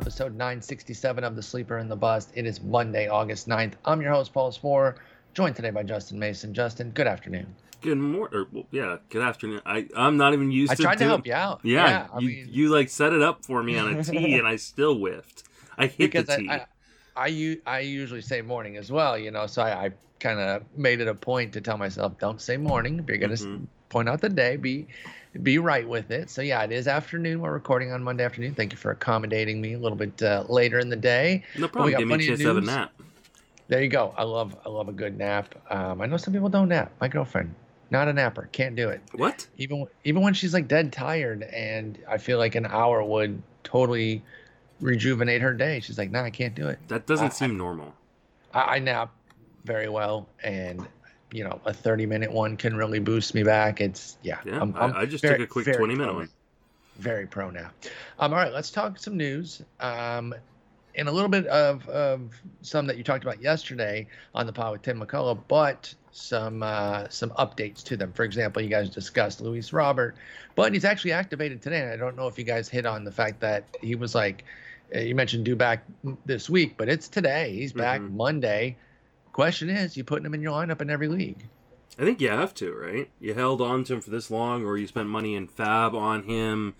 Episode 967 of The Sleeper and the Bust. It is Monday, August 9th. I'm your host, Paul Sporer, joined today by Justin Mason. Justin, good afternoon. Good morning. Well, yeah, good afternoon. I I'm not even used I to. I tried to help you out. Yeah, Yeah, you mean- you like set it up for me on a tee, and I still whiffed. I hit because the tee. I, I, I, usually say morning as well, you know, so I, I kind of made it a point to tell myself, don't say morning. If you're going to Mhm. point out the day, be be right with it. So yeah, it is afternoon. We're recording on Monday afternoon. Thank you for accommodating me a little bit uh, later in the day. no problem. Give me a chance to have a nap. There you go. I love I love a good nap. Um, I know some people don't nap. My girlfriend, not a napper, can't do it. What? Even even when she's like dead tired, and I feel like an hour would totally rejuvenate her day. She's like, nah, I can't do it. That doesn't I- seem normal. I, I nap very well, and you know, a thirty minute one can really boost me back. It's yeah. Yeah, I'm- I, I'm I just very- took a quick twenty minute pro. one. Very pro now. Um, all right, let's talk some news. Um, and a little bit of, of some that you talked about yesterday on the pod with Tim McCullough, but some uh, some updates to them. For example, you guys discussed Luis Robert, but he's actually activated today. And I don't know if you guys hit on the fact that he was like, uh, you mentioned due back this week, but it's today. He's back Mhm. Monday. Question is, you putting him in your lineup in every league? I think you have to, right? You held on to him for this long, or you spent money in FAAB on him.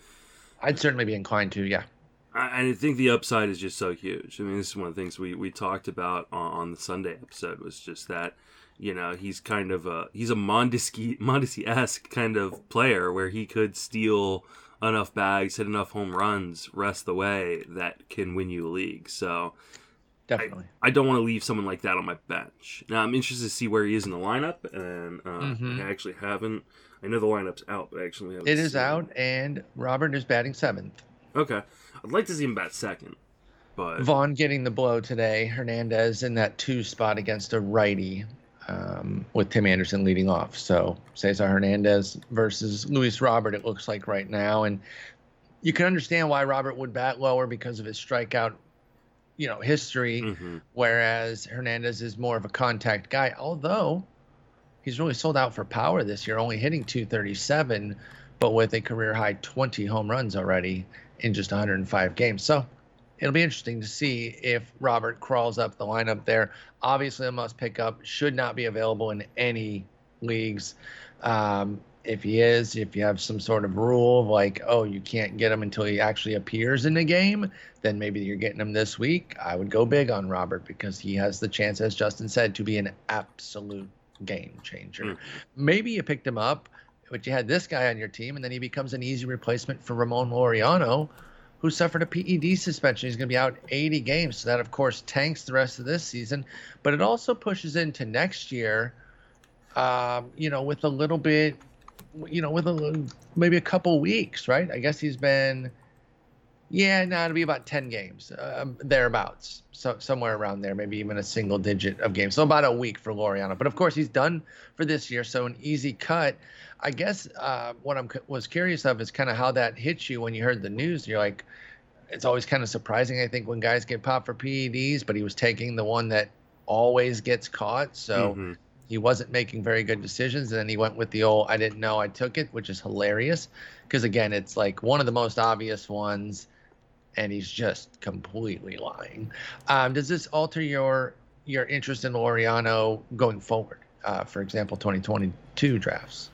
I'd certainly be inclined to, yeah. I, I think the upside is just so huge. I mean, this is one of the things we, we talked about on, on the Sunday episode was just that, you know, he's kind of a he's a Mondesi Mondesi esque kind of player where he could steal enough bags, hit enough home runs, rest the way that can win you a league. So Definitely. I don't want to leave someone like that on my bench. Now I'm interested to see where he is in the lineup, and uh, Mhm. I actually haven't. I know the lineup's out, but I actually haven't. It is out, and Robert is batting seventh. Okay, I'd like to see him bat second, but Vaughn getting the blow today. Hernandez in that two spot against a righty, um, with Tim Anderson leading off. So Cesar Hernandez versus Luis Robert. It looks like right now, and you can understand why Robert would bat lower because of his strikeout, you know, history. Mhm. Whereas Hernandez is more of a contact guy. Although he's really sold out for power this year, only hitting 237, but with a career high 20 home runs already in just 105 games. So it'll be interesting to see if Robert crawls up the lineup there. Obviously, a must pick up, should not be available in any leagues. Um, if he is, if you have some sort of rule of like, oh, you can't get him until he actually appears in the game, then maybe you're getting him this week. I would go big on Robert because he has the chance, as Justin said, to be an absolute game changer. Mhm. Maybe you picked him up, but you had this guy on your team, and then he becomes an easy replacement for Ramon Laureano, who suffered a PED suspension. He's going to be out 80 games. So that, of course, tanks the rest of this season, but it also pushes into next year, um, you know, with a little bit, you know, with a maybe a couple weeks, right? I guess he's been, yeah, no, it'll be about 10 games, um, thereabouts. So somewhere around there, maybe even a single digit of games. So about a week for Laureano. But of course, he's done for this year. So an easy cut. I guess uh, what I'm was curious of is kind of how that hits you when you heard the news. You're like, it's always kind of surprising, I think, when guys get popped for PEDs, but he was taking the one that always gets caught. So Mhm. He wasn't making very good decisions. And then he went with the old, I didn't know I took it, which is hilarious. Because again, it's like one of the most obvious ones, and he's just completely lying. Um, does this alter your your interest in Laureano going forward? Uh, for example, 2022 drafts.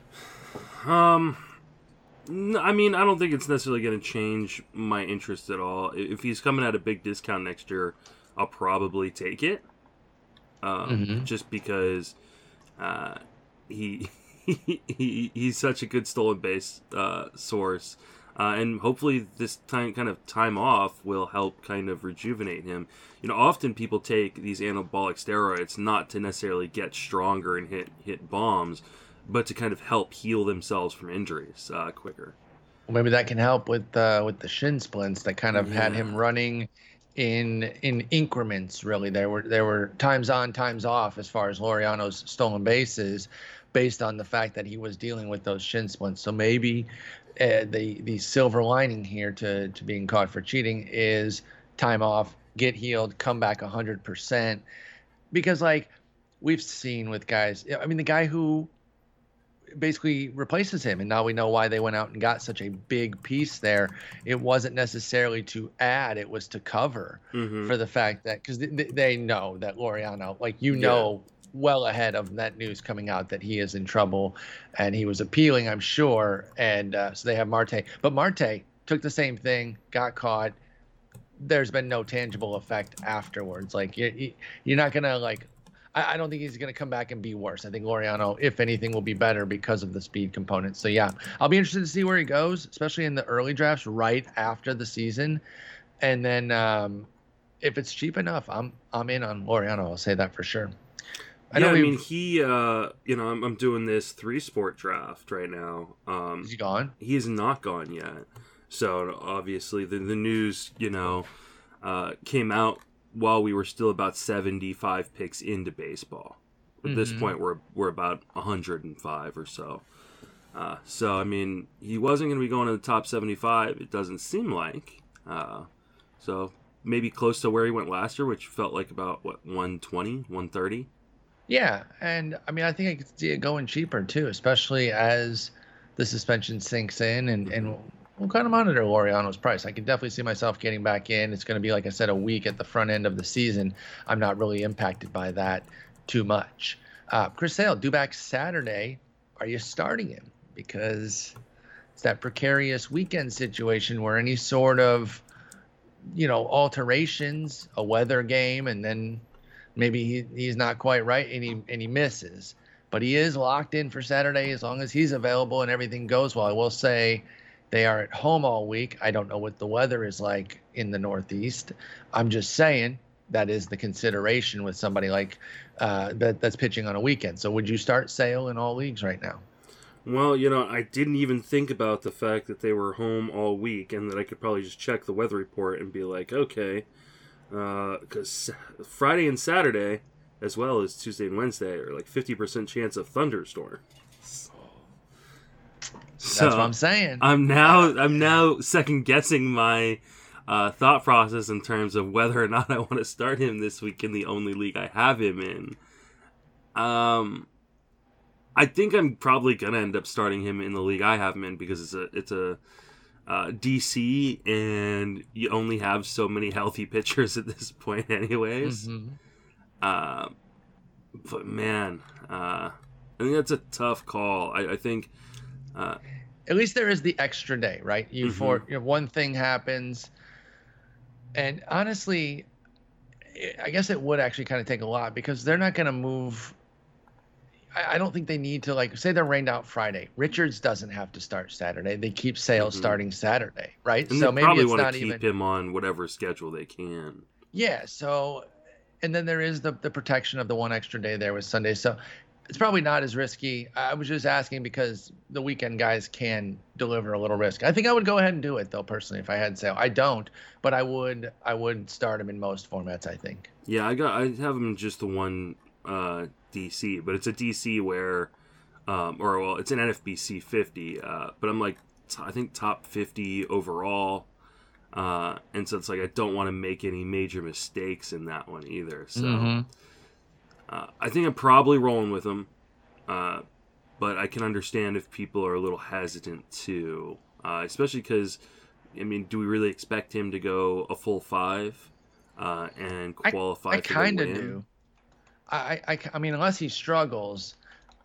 Um, I mean, I don't think it's necessarily going to change my interest at all. If he's coming at a big discount next year, I'll probably take it. Um, Mhm. just because uh, he, he he's such a good stolen base uh, source. Uh, and hopefully this time kind of time off will help kind of rejuvenate him. You know, often people take these anabolic steroids not to necessarily get stronger and hit hit bombs, but to kind of help heal themselves from injuries uh, quicker. Well, maybe that can help with uh, with the shin splints that kind of had him running in in increments. Really, there were there were times on, times off as far as Laureano's stolen bases, based on the fact that he was dealing with those shin splints. So maybe uh, the the silver lining here to to being caught for cheating is time off, get healed, come back hundred percent. Because like we've seen with guys, I mean, the guy who basically replaces him. And now we know why they went out and got such a big piece there. It wasn't necessarily to add, it was to cover Mhm. for the fact that because they, they know that Laureano, like you know, well ahead of that news coming out that he is in trouble and he was appealing, I'm sure. And uh, so they have Marte. But Marte took the same thing, got caught. There's been no tangible effect afterwards. Like you, you- you're not gonna like. I, I don't think he's gonna come back and be worse. I think Laureano, if anything, will be better because of the speed component. So yeah, I'll be interested to see where he goes, especially in the early drafts right after the season. And then um, if it's cheap enough, I'm I'm in on Laureano. I'll say that for sure. yeah, I mean, he, uh, you know, I'm, I'm doing this three sport draft right now. Um, is he gone? he is not gone yet. So obviously, the, the news, you know, uh, came out while we were still about 75 picks into baseball. At this Mhm. point, we're, we're about 105 or so. Uh, so, I mean, he wasn't going to be going to the top 75, it doesn't seem like. Uh, so maybe close to where he went last year, which felt like about, what, 120, 130? Yeah, and I mean, I think I could see it going cheaper too, especially as the suspension sinks in, and and we'll kind of monitor Laureano's price. I can definitely see myself getting back in. It's going to be, like I said, a week at the front end of the season. I'm not really impacted by that too much. Uh, Chris Sale, due back Saturday. Are you starting him? Because it's that precarious weekend situation where any sort of, you know, alterations, a weather game, and then maybe he, he's not quite right and he and he misses. But he is locked in for Saturday as long as he's available and everything goes well. I will say they are at home all week. I don't know what the weather is like in the Northeast. I'm just saying that is the consideration with somebody like uh, that that's pitching on a weekend. So would you start Sale in all leagues right now? Well, you know, I didn't even think about the fact that they were home all week and that I could probably just check the weather report and be like, okay, because Friday and Saturday, as well as Tuesday and Wednesday, are like 50% chance of thunderstorm. That's what I'm saying. I'm now I'm now second guessing my uh, thought process in terms of whether or not I want to start him this week in the only league I have him in. Um, I think I'm probably gonna end up starting him in the league I have him in because it's a it's a uh, DC and you only have so many healthy pitchers at this point, anyways. Mhm. Uh, but man, uh, I think that's a tough call. I, I think. Uh, at least there is the extra day, right? You Mhm. for you know, one thing happens, and honestly, I- guess it would actually kind of take a lot because they're not going to move. I, I don't think they need to like say they're rained out Friday. Richards doesn't have to start Saturday. They keep Sale Mhm. starting Saturday, right? and so maybe probably it's want to keep even. him on whatever schedule they can. Yeah. So, and then there is the the protection of the one extra day there with Sunday. So, it's probably not as risky. I was just asking because the weekend guys can deliver a little risk. I think I would go ahead and do it though personally if I had sale. I don't, but I would I would start him in most formats. I think. Yeah, I got I have him just the one uh, DC, but it's a DC where, um, or well, it's an NFBC 50, uh, but I'm like t- I think top 50 overall, uh, and so it's like I don't want to make any major mistakes in that one either. So Mhm. Uh, I think I'm probably rolling with him, uh, but I can understand if people are a little hesitant too, uh, especially because. I mean, do we really expect him to go a full five uh, and qualify? I for the kind of do. I, I, I mean, unless he struggles,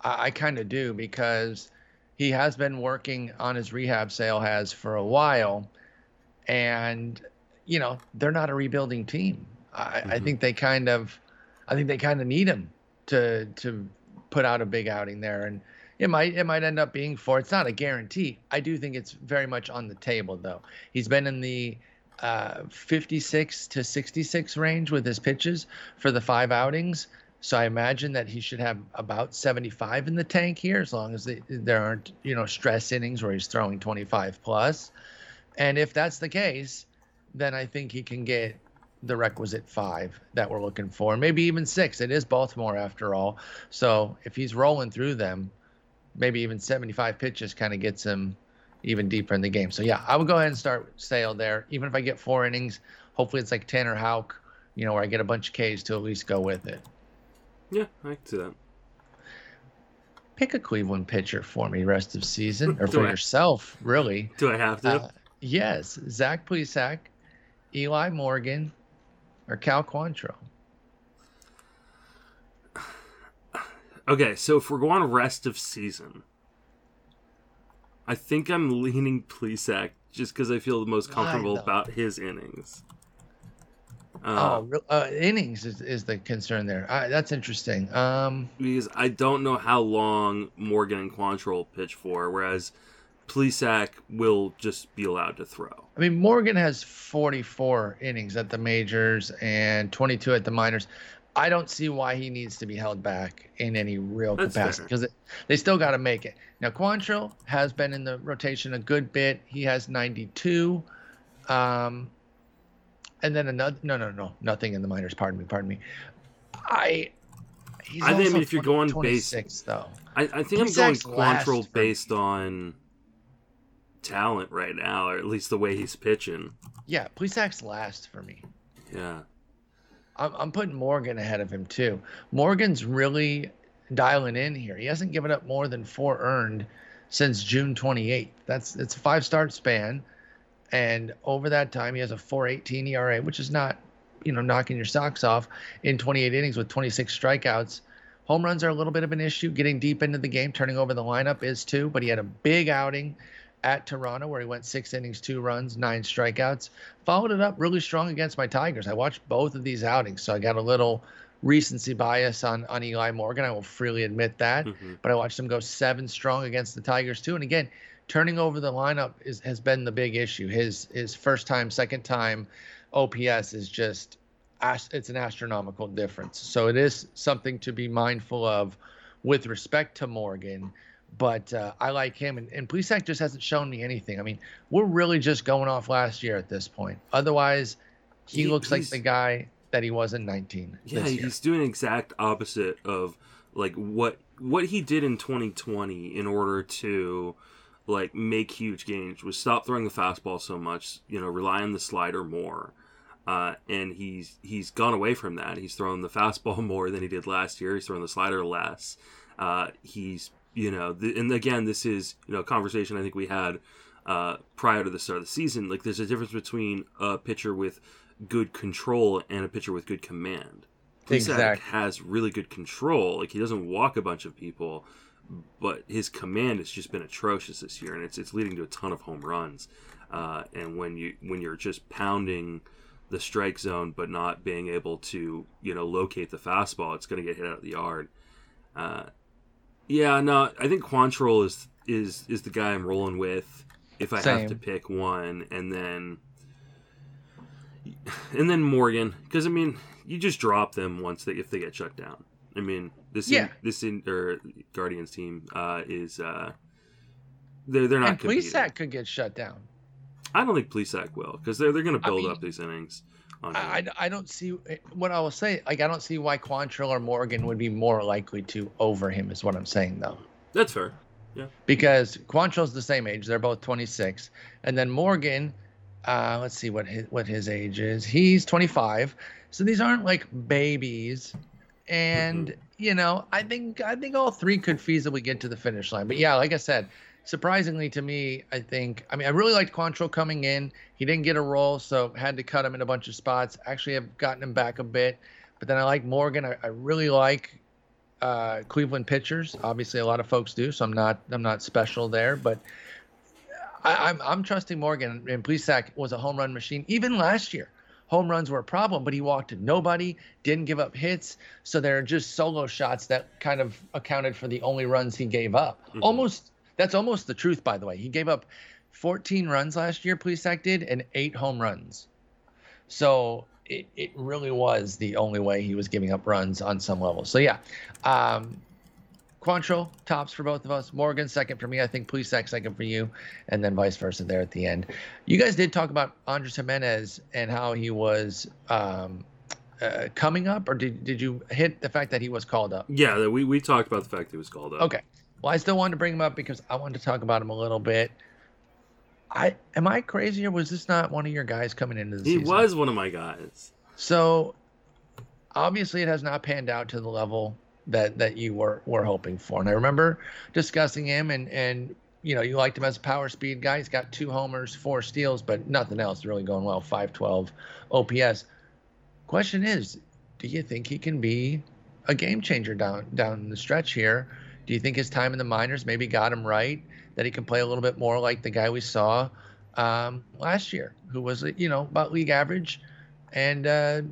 I, I kind of do because he has been working on his rehab sale has for a while, and you know they're not a rebuilding team. I, I Mhm. think they kind of, I think they kind of need him to to put out a big outing there, and it might it might end up being four. It's not a guarantee. I do think it's very much on the table though. He's been in the uh, 56 to 66 range with his pitches for the five outings. So I imagine that he should have about 75 in the tank here, as long as they, there aren't you know stress innings where he's throwing 25 plus. And if that's the case, then I think he can get the requisite five that we're looking for, maybe even six. It is Baltimore after all, so if he's rolling through them, maybe even 75 pitches kind of gets him even deeper in the game. So yeah, I would go ahead and start Sale there. Even if I get four innings, hopefully it's like Tanner Houck, you know, where I get a bunch of Ks to at least go with it. Yeah, I can see that. pick a Cleveland pitcher for me rest of season, or for I- yourself, really. Do I have to? Uh, yes, Zach Plesac, Eli Morgan, or Cal Quantrill. okay, so if we're going rest of season, I think I'm leaning Plesac just because I feel the most comfortable about his innings. oh, Uh, real- uh, innings is, is the concern there. That's interesting. Um, because I don't know how long Morgan and Quantrill pitch for, whereas Plesac will just be allowed to throw. I mean, Morgan has 44 innings at the majors and 22 at the minors. I don't see why he needs to be held back in any real That's capacity because they still got to make it. Now, Quantrill has been in the rotation a good bit. He has 92. Um, and then another, no, no, no, nothing in the minors. Pardon me, pardon me. I, he's I think, I mean, if you're going based- 26, though. I, I think I'm going Quantrill based on talent right now, or at least the way he's pitching. Yeah, Plesac's last for me. Yeah. I'm, I'm putting Morgan ahead of him too. Morgan's really dialing in here. He hasn't given up more than four earned since June 28th. That's it's a five start span, and over that time he has a 4.18 ERA, which is not, you know, knocking your socks off in 28 innings with 26 strikeouts. Home runs are a little bit of an issue. Getting deep into the game, turning over the lineup is too. But he had a big outing at Toronto where he went six innings, two runs, nine strikeouts. Followed it up really strong against my Tigers. I watched both of these outings, so I got a little recency bias on on Eli Morgan. I will freely admit that. Mhm. But I watched him go seven strong against the Tigers too. And again, turning over the lineup is has been the big issue. His his first time, second time OPS is just it's an astronomical difference. So it is something to be mindful of with respect to Morgan. But uh, I like him, and, and Plesac just hasn't shown me anything. I mean, we're really just going off last year at this point. Otherwise, he, He- looks like the guy that he was in 19. Yeah, he's doing exact opposite of like what what he did in 2020 in order to like make huge gains was stop throwing the fastball so much, you know, rely on the slider more. Uh, and he's he's gone away from that. He's thrown the fastball more than he did last year. He's thrown the slider less. Uh, he's you know, th- and again, this is you know a conversation I think we had uh, prior to the start of the season. Like, there's a difference between a pitcher with good control and a pitcher with good command. Plesac has really good control. Like he doesn't walk a bunch of people, but his command has just been atrocious this year, and it's it's leading to a ton of home runs. Uh, and when you when you're just pounding the strike zone but not being able to you know locate the fastball, it's going to get hit out of the yard. Uh, yeah, no, I think Quantrill is is is the guy I'm rolling with if I have to pick one, and then and then Morgan because I mean you just drop them once they if they get shut down. I mean this in, Yeah. this in or Guardians team uh, is uh, they're they're not and. Plesac could get shut down. I don't think Plesac will because they're they're going to I build mean, up these innings. I, I, I don't see what I will say. Like I don't see why Quantrill or Morgan would be more likely to over him. Is what I'm saying though, That's fair. Yeah. Because Quantrill's the same age. They're both 26, and then Morgan, uh, let's see what his what his age is. He's 25. So these aren't like babies, and you know I think I think all three could feasibly get to the finish line. But yeah, like I said. Surprisingly to me, I think I mean I really liked Quantrill coming in. He didn't get a role, so had to cut him in a bunch of spots. Actually, have gotten him back a bit, but then I like Morgan. I, I really like uh, Cleveland pitchers. Obviously, a lot of folks do, so I'm not I'm not special there. But I, I'm I'm trusting Morgan. And Plesac was a home run machine even last year. Home runs were a problem, but he walked nobody, didn't give up hits. So there are just solo shots that kind of accounted for the only runs he gave up. Mhm. Almost that's almost the truth, by the way. He gave up 14 runs last year, Plesac did, and eight home runs. So it, it really was the only way he was giving up runs on some level. So yeah, um, Quantrill tops for both of us. Morgan second for me. I think Plesac second for you, and then vice versa there at the end. You guys did talk about Andres Giménez and how he was um, uh, coming up, or did did you hit the fact that he was called up? Yeah, we we talked about the fact that he was called up. Okay. Well, I still wanted to bring him up because I wanted to talk about him a little bit. I am I crazy or was this not one of your guys coming into the He season? was one of my guys. So obviously it has not panned out to the level that that you were were hoping for. And I remember discussing him and and you know, you liked him as a power speed guy. He's got two homers, four steals, but nothing else really going well. 512 OPS. Question is, do you think he can be a game changer down down the stretch here? Do you think his time in the minors maybe got him right? That he can play a little bit more like the guy we saw um, last year, who was you know about league average, and uh,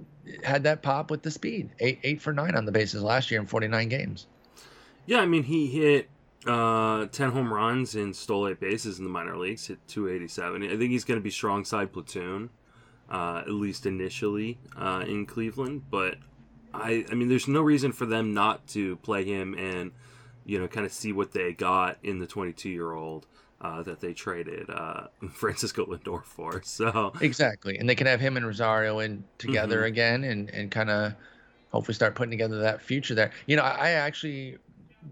had that pop with the speed. Eight eight for nine on the bases last year in 49 games. Yeah, I mean he hit uh, 10 home runs and stole eight bases in the minor leagues, hit 287. I think he's going to be strong side platoon, uh, at least initially uh, in Cleveland. But I, I mean, there's no reason for them not to play him and, you know, kind of see what they got in the 22 year old. Uh, that they traded uh, Francisco Lindor for. So exactly, and they can have him and Rosario in together mm-hmm. again, and and kind of hopefully start putting together that future there. You know, I, I actually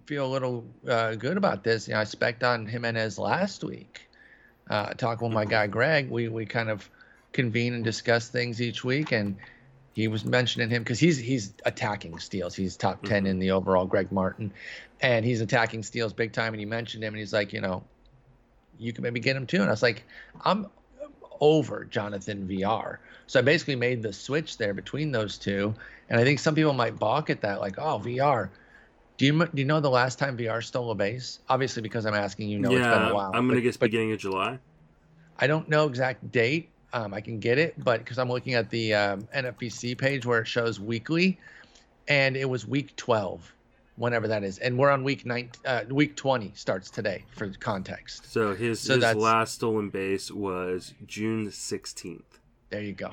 feel a little uh, good about this. You know, I spec on Giménez last week. Uh, talking with my guy Greg, we we kind of convene and discuss things each week, and he was mentioning him because he's he's attacking steals. He's top 10 mm-hmm. in the overall. Greg Martin, and he's attacking steals big time. And he mentioned him, and he's like, you know, you can maybe get him too. And I was like, I'm over Jonathan Villar. So I basically made the switch there between those two. And I think some people might balk at that, like, oh, Villar. do you do you know the last time Villar stole a base? Obviously, because I'm asking you, know yeah, it's been a while. I'm gonna guess beginning of July. I don't know exact date. Um, I can get it, but because I'm looking at the um, NFBC page where it shows weekly, and it was week 12, whenever that is, and we're on week nine, uh, week 20 starts today for context. So his so his last stolen base was June 16th. There you go.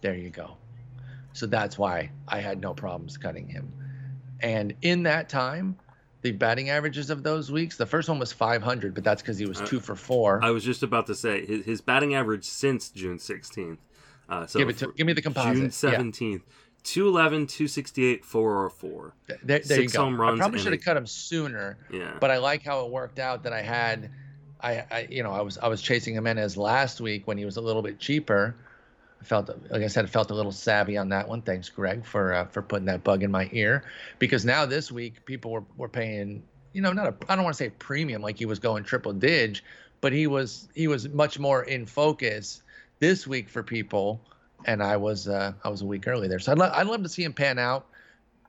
There you go. So that's why I had no problems cutting him. And in that time, the batting averages of those weeks, the first one was 500, but that's because he was uh, two for four. I was just about to say his, his batting average since June 16th. Uh, so give it to, give me the composite. June 17th. Yeah. 211, 268, 404. There, there Six home runs. I probably should have cut him sooner. Yeah. But I like how it worked out that I had, I, I, you know, I was I was chasing Giménez last week when he was a little bit cheaper, felt, like I said, I felt a little savvy on that one. Thanks, Greg, for uh, for putting that bug in my ear. Because now this week, people were, were paying, you know, not a, I don't want to say premium like he was going triple dig, but he was he was much more in focus this week for people. And I was uh, I was a week early there, so I'd, lo- I'd love to see him pan out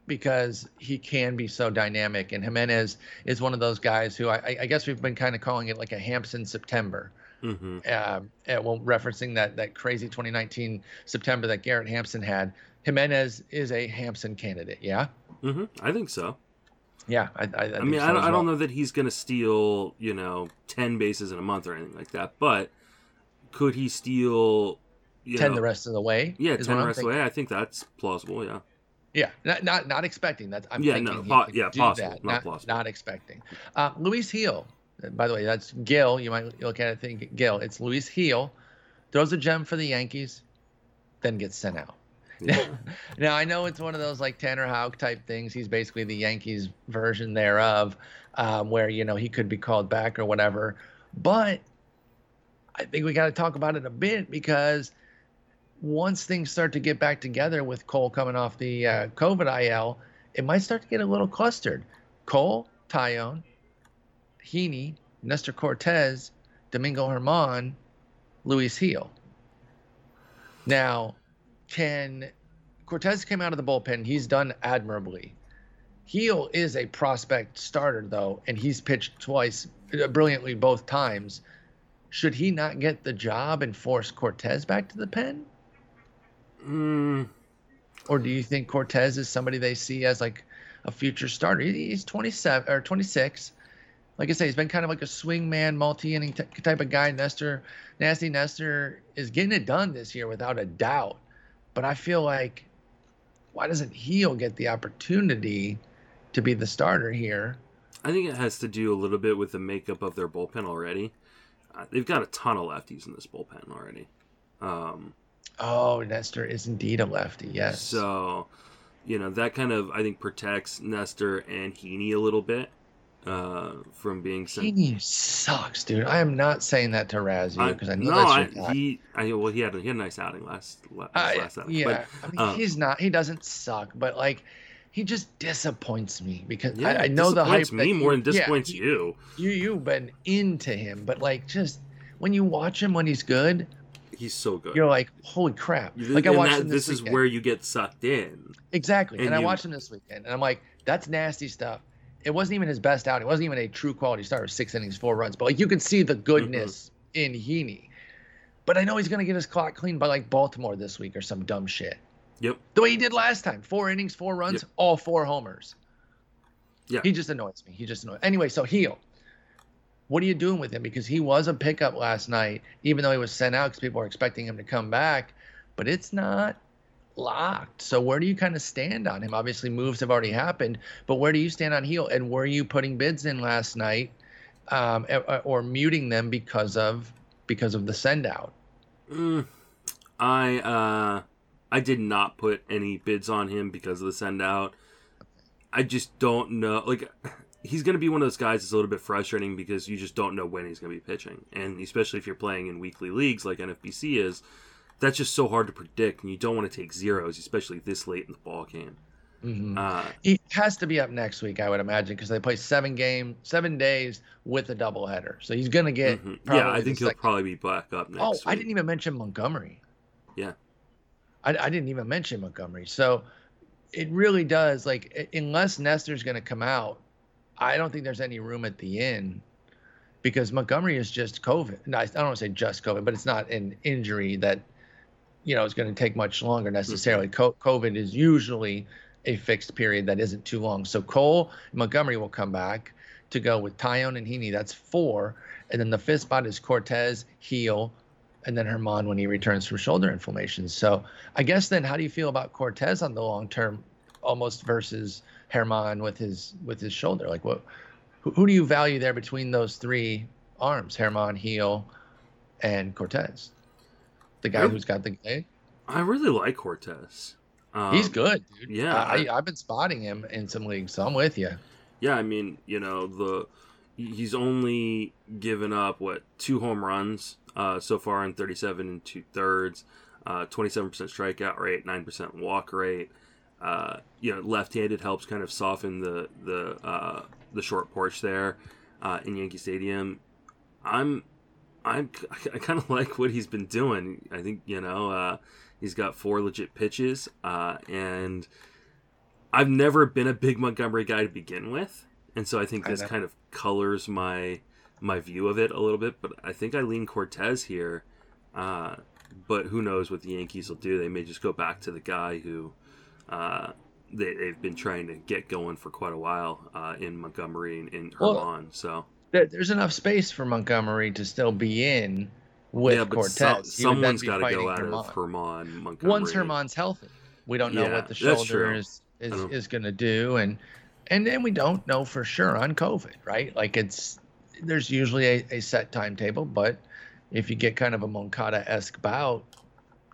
because he can be so dynamic. And Giménez is one of those guys who I, I guess we've been kind of calling it like a Hampson September Mm-hmm. Uh, well, referencing that that crazy 2019 September that Garrett Hampson had. Giménez is a Hampson candidate. Yeah. Mm-hmm. I think so. Yeah, I, I, I, I mean, so I, don't, well. I don't know that he's going to steal, you know, ten bases in a month or anything like that, but could he steal ten know, the rest of the way? Yeah, ten the rest of the way. I think that's plausible. Yeah. Yeah, not not, not expecting that. I'm yeah, thinking no, po- yeah, possible, that. not, not plausible. Not expecting. Uh, Luis Gil, by the way, that's Gil. You might look at it think Gil. It's Luis Gil. Throws a gem for the Yankees, then gets sent out. Now I know it's one of those like Tanner Houck type things. He's basically the Yankees version thereof, um, where you know he could be called back or whatever. But I think we got to talk about it a bit because once things start to get back together with Cole coming off the uh, COVID IL, it might start to get a little clustered. Cole, Taillon, Heaney, Nestor Cortes, Domingo Germán, Luis Gil. Now, can Cortes came out of the bullpen? He's done admirably. Gil is a prospect starter though, and he's pitched twice uh, brilliantly both times. Should he not get the job and force Cortes back to the pen? Mm. Or do you think Cortes is somebody they see as like a future starter? He's 27 or 26 like I say, he's been kind of like a swing man, multi-inning t- type of guy. Nestor, Nasty Nestor is getting it done this year without a doubt. But I feel like, why doesn't Gil get the opportunity to be the starter here? I think it has to do a little bit with the makeup of their bullpen already. Uh, they've got a ton of lefties in this bullpen already. Um, oh, Nestor is indeed a lefty. Yes. So, you know that kind of I think protects Nestor and Heaney a little bit uh, from being sent. He sucks, dude. I am not saying that to razz you because I, I, know no, that's I, he. I well, he had a, he had a nice outing last last, uh, last outing. Yeah, but, I mean, uh, he's not. He doesn't suck, but like he just disappoints me because Yeah, I, know the hype. disappoints me that more than disappoints yeah, you. You you've been into him, but like just when you watch him when he's good, He's so good. you're like, holy crap! You- Like I watched that- this this, is where you get sucked in. exactly, and, and I watched him this weekend, and I'm like, that's nasty stuff. It wasn't even his best out. It wasn't even a true quality start. Six innings, four runs, but like you can see the goodness Mm-hmm. in Heaney. But I know he's gonna get his clock cleaned by like Baltimore this week or some dumb shit. Yep. The way he did last time, four innings, four runs, Yep. all four homers. Yeah. He just annoys me. He just annoys. Anyway, so Gil. What are you doing with him? Because he was a pickup last night, even though he was sent out because people were expecting him to come back. But it's not locked. So where do you kind of stand on him? Obviously, moves have already happened, but where do you stand on Gil? And were you putting bids in last night, um, or, or muting them because of because of the send out? Mm, I uh, I did not put any bids on him because of the send out. I just don't know. Like, he's going to be one of those guys that's a little bit frustrating because you just don't know when he's going to be pitching, and especially if you're playing in weekly leagues like NFBC is, that's just so hard to predict, and you don't want to take zeros, especially this late in the ball game. Mhm. Uh, He has to be up next week, I would imagine, because they play seven game, seven days with a doubleheader. So he's gonna get. mhm. Yeah, I think he'll second- probably be back up next. Oh, week. I didn't even mention Montgomery. Yeah. I, I didn't even mention Montgomery. So it really does like unless Nestor's gonna come out, I don't think there's any room at the end because Montgomery is just COVID. No, I don't want to say just COVID, but it's not an injury that you know is going to take much longer necessarily. Mm-hmm. Co- COVID is usually a fixed period that isn't too long. So Cole Montgomery will come back to go with Taillon and Heaney. That's four, and then the fifth spot is Cortes, Gil, and then Germán when he returns from shoulder inflammation. So I guess then, how do you feel about Cortes on the long term, almost versus Germán with his with his shoulder? Like what? Who, who do you value there between those three arms, Germán, Gil, and Cortes? The guy who's got the leg. I really like Cortes. Um, He's good, dude. yeah, I, I- I've been spotting him in some leagues, so I'm with you. Yeah, I mean, you know, the he's only given up what two home runs uh, so far in 37 and two thirds, uh, 27% strikeout rate, 9% walk rate. Uh, you know, left-handed helps kind of soften the the uh, the short porch there uh, in Yankee Stadium. I'm I'm I kind of like what he's been doing. I think you know uh, he's got four legit pitches, uh, and I've never been a big Montgomery guy to begin with, and so I think this know. kind of colors my my view of it a little bit. But I think I lean Cortes here. Uh, but who knows what the Yankees will do? They may just go back to the guy who uh, they, they've been trying to get going for quite a while uh, in Montgomery and in Well, so There, there's enough space for Montgomery to still be in with yeah, Cortes. so- He would then someone's got to go out Germán. of Germán Montgomery. Once Germán's healthy, we don't know Yeah, what the shoulder is is, is going to do, and and then we don't know for sure on COVID, right? Like it's there's usually a, a set timetable, but if you get kind of a Moncada esque bout,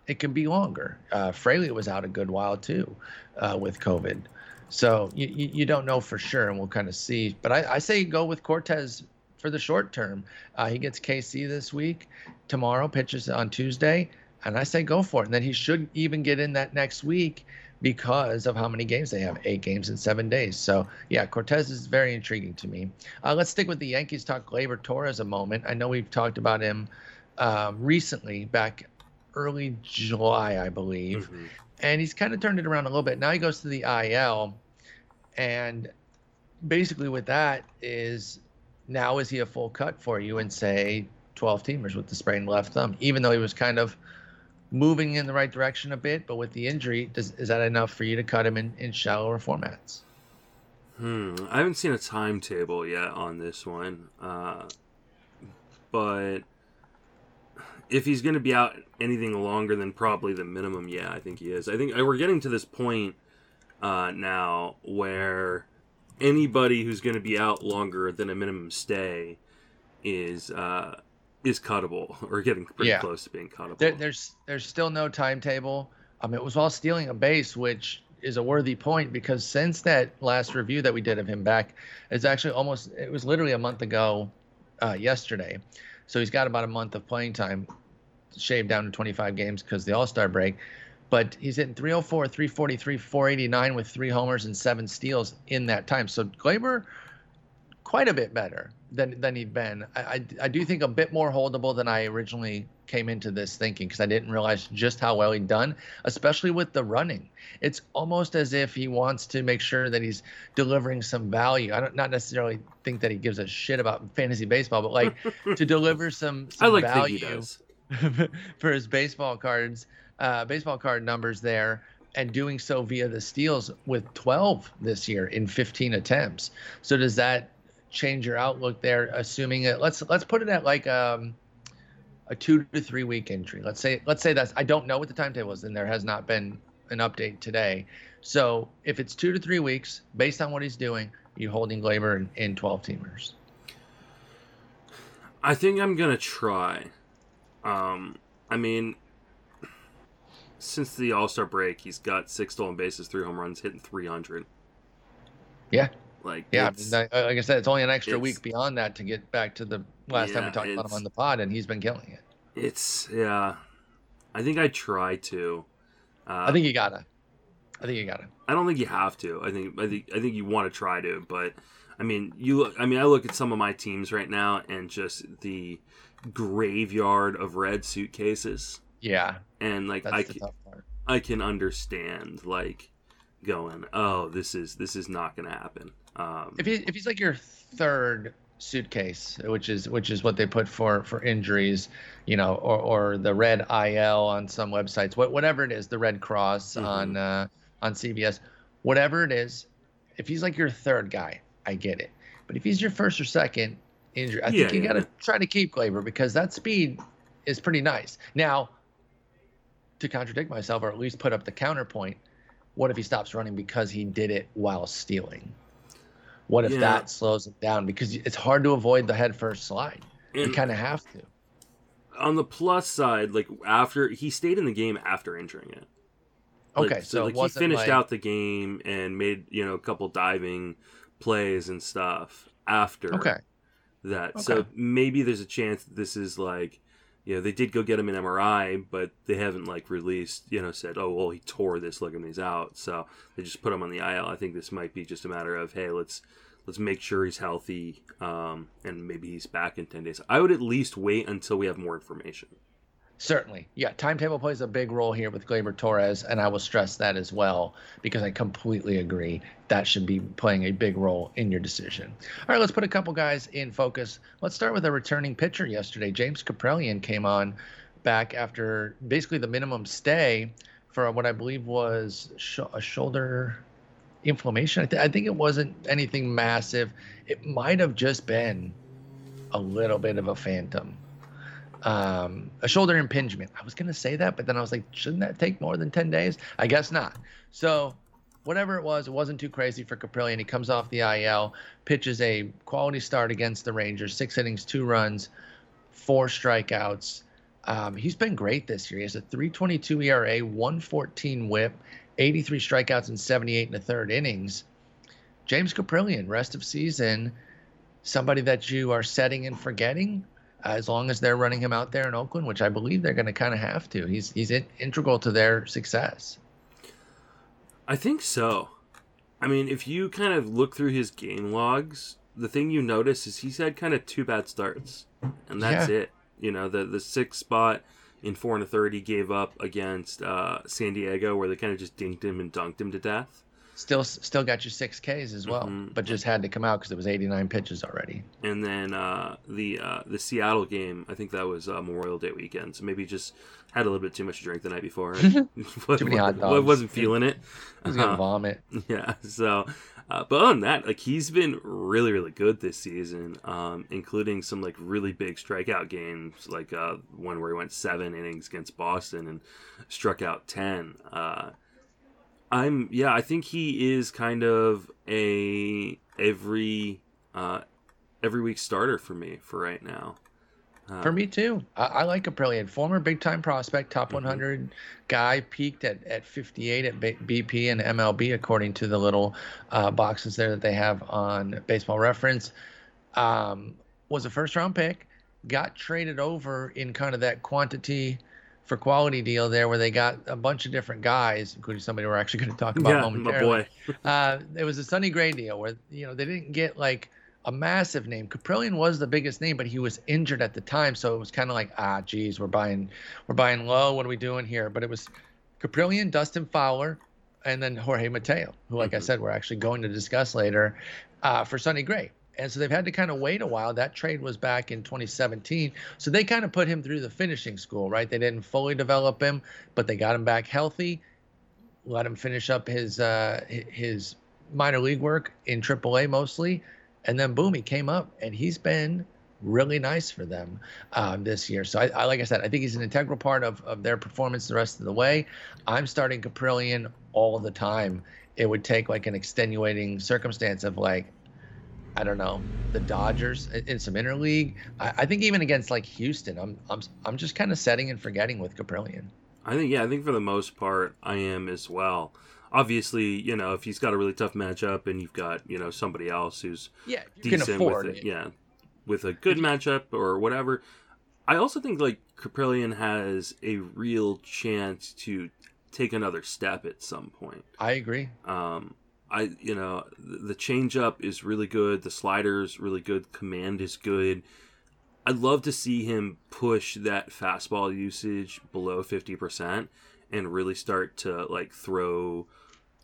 it can be longer. Uh, Fraley was out a good while too uh, with COVID, so you, you don't know for sure, and we'll kind of see. But I, I say go with Cortes for the short term. Uh, he gets KC this week, tomorrow pitches on Tuesday, and I say go for it. And then he should even get in that next week because of how many games they have eight games in seven days. So, yeah, Cortes is very intriguing to me. Uh, let's stick with the Yankees, talk Gleyber Torres a moment. I know we've talked about him um, recently, back early July, I believe Mhm. And he's kind of turned it around a little bit. Now he goes to the IL, and basically with that is now is he a full cut for you and say 12 teamers with the sprained left thumb, even though he was kind of moving in the right direction a bit, but with the injury, does, is that enough for you to cut him in, in shallower formats? Hmm. I haven't seen a timetable yet on this one, uh, but if he's going to be out anything longer than probably the minimum, yeah, I think he is. I think uh, we're getting to this point uh, now where anybody who's going to be out longer than a minimum stay is uh, is cuttable or getting pretty Yeah. close to being cuttable. There, there's there's still no timetable. Um, it was while stealing a base, which is a worthy point because since that last review that we did of him back, it's actually almost it was literally a month ago, uh, yesterday. So he's got about a month of playing time, shaved down to 25 games because the All Star break. but he's hitting 304, 343, 489 with three homers and seven steals in that time. So Gleyber, quite a bit better than than he'd been. I, I, I do think a bit more holdable than I originally came into this thinking because I didn't realize just how well he'd done, especially with the running. It's almost as if he wants to make sure that he's delivering some value. I don't not necessarily think that he gives a shit about fantasy baseball, but like to deliver some, some I like value for his baseball cards, uh, baseball card numbers there. And doing so via the steals with 12 this year in 15 attempts. So does that change your outlook there? Assuming it, let's let's put it at like um, a two to three week injury. Let's say let's say that's I don't know what the timetable is, and there has not been an update today. So if it's two to three weeks, based on what he's doing, you holding Gleyber in, in 12 teamers. I think I'm gonna try. Um, I mean, since the All Star break, he's got six stolen bases, three home runs, hitting 300. Yeah. Like yeah, like I said, it's only an extra week beyond that to get back to the last time we talked about him on the pod, and he's been killing it. It's yeah. I think I try to. Uh, I think you gotta. I think you gotta. I don't think you have to. I think I think I think you want to try to, but I mean, you look. I mean, I look at some of my teams right now and just the graveyard of red suitcases, Yeah, and like I can. I can understand like going, oh, this is this is not going to happen. Um, If he if he's like your third suitcase, which is which is what they put for for injuries, you know, or or the red IL on some websites, what whatever it is, the Red Cross Mhm. on uh, on CBS, whatever it is, if he's like your third guy, I get it. But if he's your first or second injury, I Yeah, think you yeah. got to try to keep Gleyber because that speed is pretty nice. Now, to contradict myself, or at least put up the counterpoint, what if he stops running because he did it while stealing? What if Yeah. that slows him down? Because it's hard to avoid the head first slide. You kind of have to. on the plus side, like after he stayed in the game after injuring it. Like, Okay, so, like it he finished like, out the game and made you know a couple diving plays and stuff after Okay, that. So maybe there's a chance this is like, you know, they did go get him an MRI, but they haven't like released, you know, said, oh well, he tore this ligaments out, so they just put him on the IL. I think this might be just a matter of hey, let's let's make sure he's healthy, um, and maybe he's back in ten days. I would at least wait until we have more information. Certainly. Yeah, timetable plays a big role here with Gleyber Torres, and I will stress that as well because I completely agree that should be playing a big role in your decision. All right, let's put a couple guys in focus. Let's start with a returning pitcher yesterday. James Kaprielian came on back after basically the minimum stay for what I believe was sh- a shoulder inflammation. I, th- I think it wasn't anything massive. It might have just been a little bit of a phantom. Um, a shoulder impingement. I was to say that, but then I was like, shouldn't that take more than 10 days? I guess not. So, whatever it was, it wasn't too crazy for Kaprielian. He comes off the IL, pitches a quality start against the Rangers, six innings, two runs, four strikeouts. Um, he's been great this year. He has a 322 ERA, 114 whip, 83 strikeouts, and 78 in the third innings. James Kaprielian, rest of season, somebody that you are setting and forgetting as long as they're running him out there in Oakland, which I believe they're going to kind of have to. He's he's in, integral to their success. I think so. I mean, if you kind of look through his game logs, the thing you notice is he's had kind of two bad starts, and that's Yeah. it. You know, the the sixth spot in four and a third he gave up against uh, San Diego, where they kind of just dinked him and dunked him to death. Still still got your six Ks as well, Mhm. but just had to come out because it was 89 pitches already. And then uh, the uh, the Seattle game, I think that was uh, Memorial Day weekend, so maybe just had a little bit too much to drink the night before. Too many hot dogs. Wasn't feeling it. He's gonna Uh-huh. vomit. Yeah. So, uh, but other than that, like he's been really, really good this season, um, including some like really big strikeout games, like uh, one where he went seven innings against Boston and struck out ten. I'm yeah, I think he is kind of a every uh, every week starter for me for right now. Uh, For me too. I, I like Kaprielian, former big time prospect, top Mhm. 100 guy, peaked at, at 58 at BP and MLB, according to the little uh, boxes there that they have on Baseball Reference. Um, was a first round pick, got traded over in kind of that quantity for quality deal there where they got a bunch of different guys, including somebody we're actually going to talk about yeah, momentarily. my boy. Uh, it was a Sonny Gray deal where you know they didn't get like a massive name. Kaprielian was the biggest name, but he was injured at the time, so it was kind of like ah, geez, we're buying we're buying low. What are we doing here? But it was Kaprielian, Dustin Fowler, and then Jorge Mateo, who, like I Mhm. said, we're actually going to discuss later uh, for Sonny Gray. And so they've had to kind of wait a while. That trade was back in 2017. So they kind of put him through the finishing school, right? They didn't fully develop him, but they got him back healthy, let him finish up his uh, his minor league work in AAA mostly, and then boom, he came up, and he's been really nice for them um, this year. So I, I, like I said, I think he's an integral part of, of their performance the rest of the way. I'm starting Kaprielian all the time. It would take like an extenuating circumstance of like, I don't know, the Dodgers in- some interleague. I, I think even against like Houston, I'm I'm I'm just kind of setting and forgetting with Kaprielian. I think yeah, I think for the most part I am as well. Obviously, you know, if he's got a really tough matchup and you've got, you know, somebody else who's Yeah, decent with it. it, yeah, with a good matchup or whatever. I also think like Kaprielian has a real chance to take another step at some point. I agree. Um, I you know the changeup is really good. The slider's really good. Command is good. I'd love to see him push that fastball usage below fifty percent and really start to like throw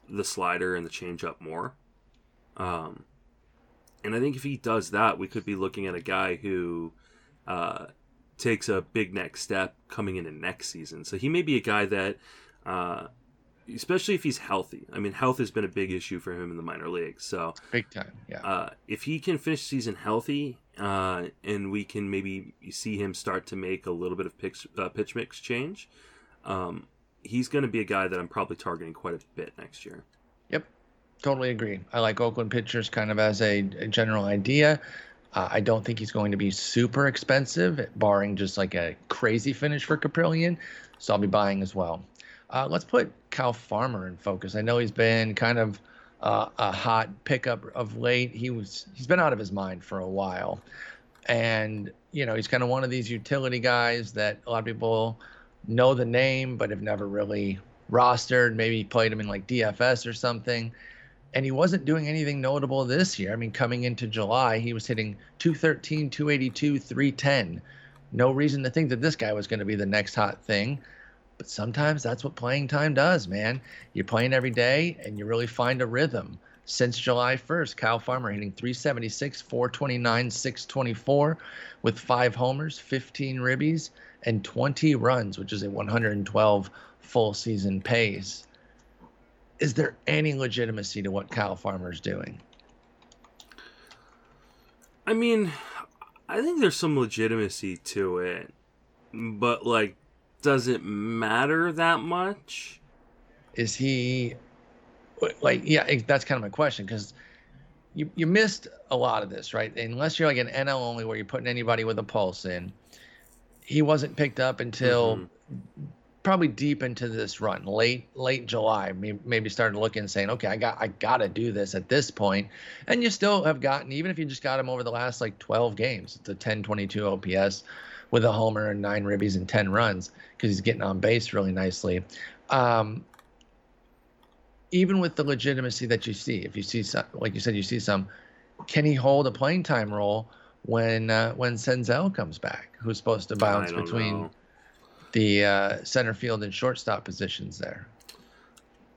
the slider and the changeup more. Um, and I think if he does that, we could be looking at a guy who uh, takes a big next step coming into next season. So he may be a guy that. Uh, especially if he's healthy. I mean, health has been a big issue for him in the minor leagues. So Big time. Yeah. uh, if he can finish season healthy, uh, and we can maybe see him start to make a little bit of pitch, uh, pitch mix change, um, he's going to be a guy that I'm probably targeting quite a bit next year. Yep, totally agree. I like Oakland pitchers kind of as a, a general idea. Uh, I don't think he's going to be super expensive, barring just like a crazy finish for Kaprielian. So I'll be buying as well. Uh, let's put Kyle Farmer in focus. I know he's been kind of uh, a hot pickup of late. He was he's been out of his mind for a while, and you know he's kind of one of these utility guys that a lot of people know the name but have never really rostered. Maybe played him in like DFS or something. And he wasn't doing anything notable this year. I mean, coming into July, he was hitting 213, 282, 310. No reason to think that this guy was going to be the next hot thing. But sometimes that's what playing time does, man. You're playing every day and you really find a rhythm. Since July 1st, Kyle Farmer hitting 376, 429, 624 with five homers, 15 ribbies, and 20 runs, which is a 112 full season pace. Is there any legitimacy to what Kyle Farmer's doing? I mean, I think there's some legitimacy to it, but like, does it matter that much? Is he like yeah, that's kind of my question because you you missed a lot of this, right? Unless you're like an NL only where you're putting anybody with a pulse in. He wasn't picked up until Mhm. probably deep into this run, late late July. Maybe, started looking and saying, okay, I got I got to do this at this point. And you still have gotten even if you just got him over the last like 12 games, it's a 10-22 OPS with a homer and nine ribbies and 10 runs because he's getting on base really nicely. Um, even with the legitimacy that you see, if you see some, like you said, you see some, can he hold a playing time role when uh, when Senzel comes back, who's supposed to bounce between know. the uh, center field and shortstop positions there?